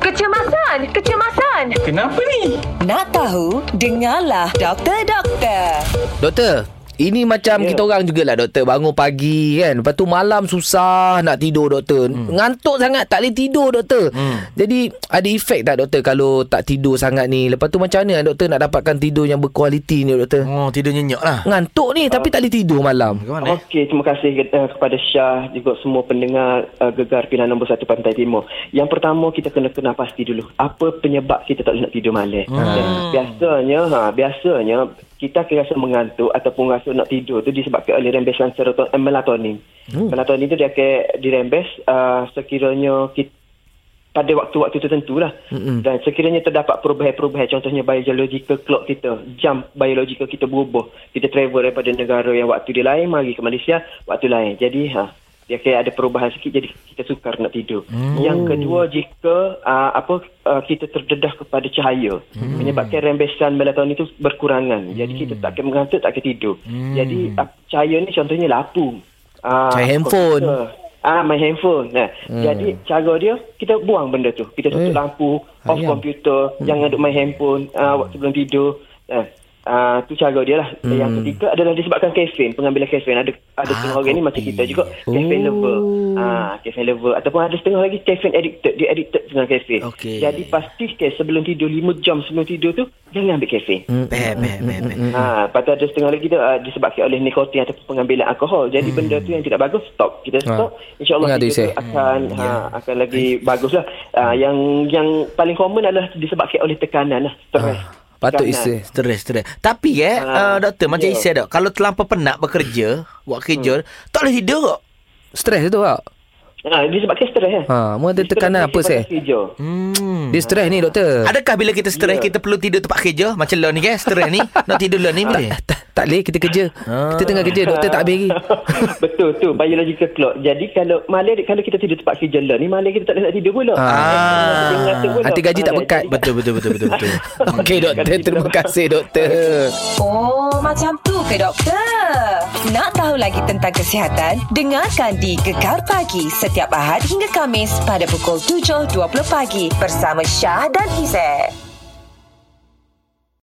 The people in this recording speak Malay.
Kecemasan, kecemasan. Kenapa ni? Nak tahu? Dengarlah Doktor Doktor. Ini macam Ya. kita orang jugalah doktor bangun pagi kan. Lepas tu malam susah nak tidur doktor. Hmm. Ngantuk sangat tak boleh tidur doktor. Hmm. Jadi ada efek tak doktor kalau tak tidur sangat ni? Lepas tu macam mana doktor nak dapatkan tidur yang berkualiti ni doktor? Oh, tidur nyenyak lah. Ngantuk ni tapi tak boleh tidur malam. Eh? Okey, terima kasih uh, kepada Syah juga semua pendengar uh, Gegar Pilihan Nombor 1 Pantai Timur. Yang pertama kita kena kenal pasti dulu apa penyebab kita tak boleh nak tidur malam. Hmm. Biasanya ha biasanya kita akan rasa mengantuk ataupun rasa nak tidur tu disebabkan oleh rembesan serotonin eh, melatonin. Hmm. Melatonin tu dia akan dirembes uh, sekiranya kita pada waktu-waktu tertentu lah. Mm-hmm. Dan sekiranya terdapat perubahan-perubahan, contohnya biological clock kita, jam biological kita berubah. Kita travel daripada negara yang waktu dia lain, mari ke Malaysia, waktu lain. Jadi, ha, dia kayak ada perubahan sikit, jadi kita sukar nak tidur. Mm. Yang kedua, jika uh, apa uh, kita terdedah kepada cahaya, mm. menyebabkan rembesan melatonin itu berkurangan. Mm. Jadi, kita tak akan mengantuk, tak akan tidur. Mm. Jadi, uh, cahaya ni contohnya lampu. Uh, Cahaya handphone. komputer. Ah, main handphone. Nah, hmm. jadi cara dia kita buang benda tu. Kita tutup Eh, lampu, off sayang. komputer, hmm. jangan duk main handphone ah waktu sebelum tidur. Nah, ah tu cara dia lah. Hmm. Yang ketiga adalah disebabkan kafein, pengambilan kafein. Ada ada setengah orang ni macam kita juga kafein Oh. lover. Ah, kafein lover ataupun ada setengah lagi kafein addicted, dia addicted dengan kafein. Okey. Jadi pastikan sebelum tidur 5 jam sebelum tidur tu jangan ambil kafein. Hmm. Beh, beh, beh, beh. Ha, lepas tu ada setengah lagi tu uh, disebabkan oleh nikotin ataupun pengambilan alkohol. Jadi hmm. benda tu yang tidak bagus stop. Kita stop. Ha. InsyaAllah kita akan ha, akan lagi bagus lah. Uh, yang yang paling common adalah disebabkan oleh tekanan lah. Stres. Patut isi. Stres, stres. Tapi eh, uh, Ah, doktor, macam ya. Isai dok, kalau terlampau penat bekerja, buat kerja, tak boleh tidur kok. Stres tu tak? Ha, disebabkan stres lah. Ha, mu ada tekanan apa? Seh? Hmm. Dia stres ni doktor. Adakah bila kita stres, Ya. kita perlu tidur tempat kerja? Macam lo ni kan, stres ni. Nak tidur lo ni boleh? Tak, boleh kita kerja. Ah. Kita tengah kerja doktor tak habis lagi. Betul tu biological clock. Jadi kalau malam kalau kita tidur tempat kerja lah ni malam kita tak boleh nak tidur pula. Ah. Ngantuk pula. Hati gaji tak Ah, bekat. jadi- Betul, betul, betul, betul, betul. Okey doktor, terima kasih doktor. Oh, macam tu ke doktor? Nak tahu lagi tentang kesihatan? Dengarkan di Gekar Pagi setiap Ahad hingga Kamis pada pukul 7.20 pagi bersama Syah dan Izzet.